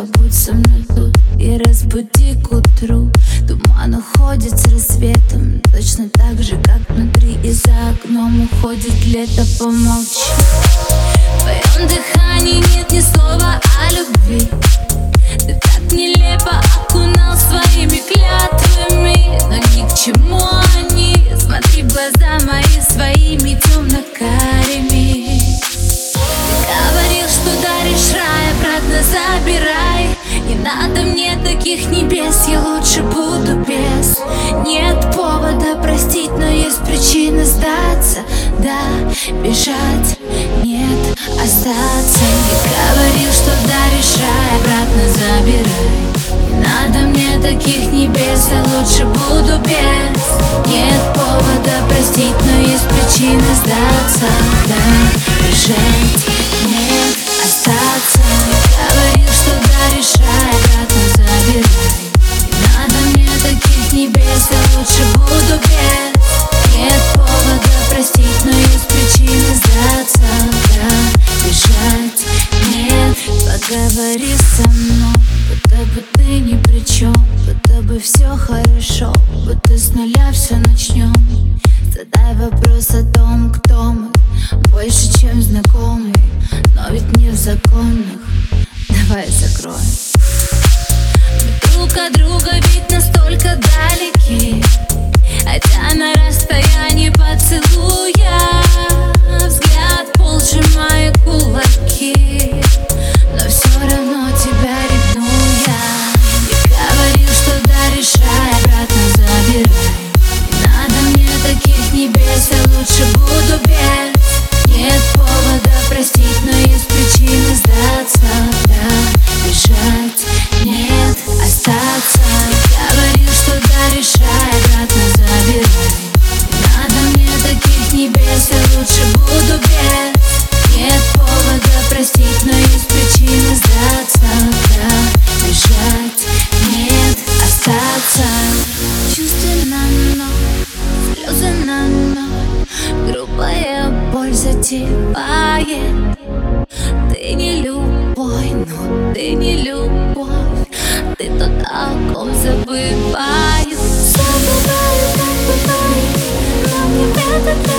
побудь со мной тут И разбуди к утру. Туман уходит с рассветом Точно так же, как внутри. И за окном уходит лето Помолчи. В твоем дыхании нет ни слова о любви. Бежать, нет, остаться. Не говорил, что даришь рай, обратно забирай. Не надо мне таких небес, я лучше буду без. Нет повода простить, но есть причина сдаться. Да, бежать, поговори со мной Будто бы ты ни при чем, будто бы все хорошо Будто с нуля все начнем Задай вопрос о том, кто мы Больше, чем знакомые Но ведь не в законах. Давай закроем ты не любовь, ти то таком забиваю. Забиваю, забиваю, но не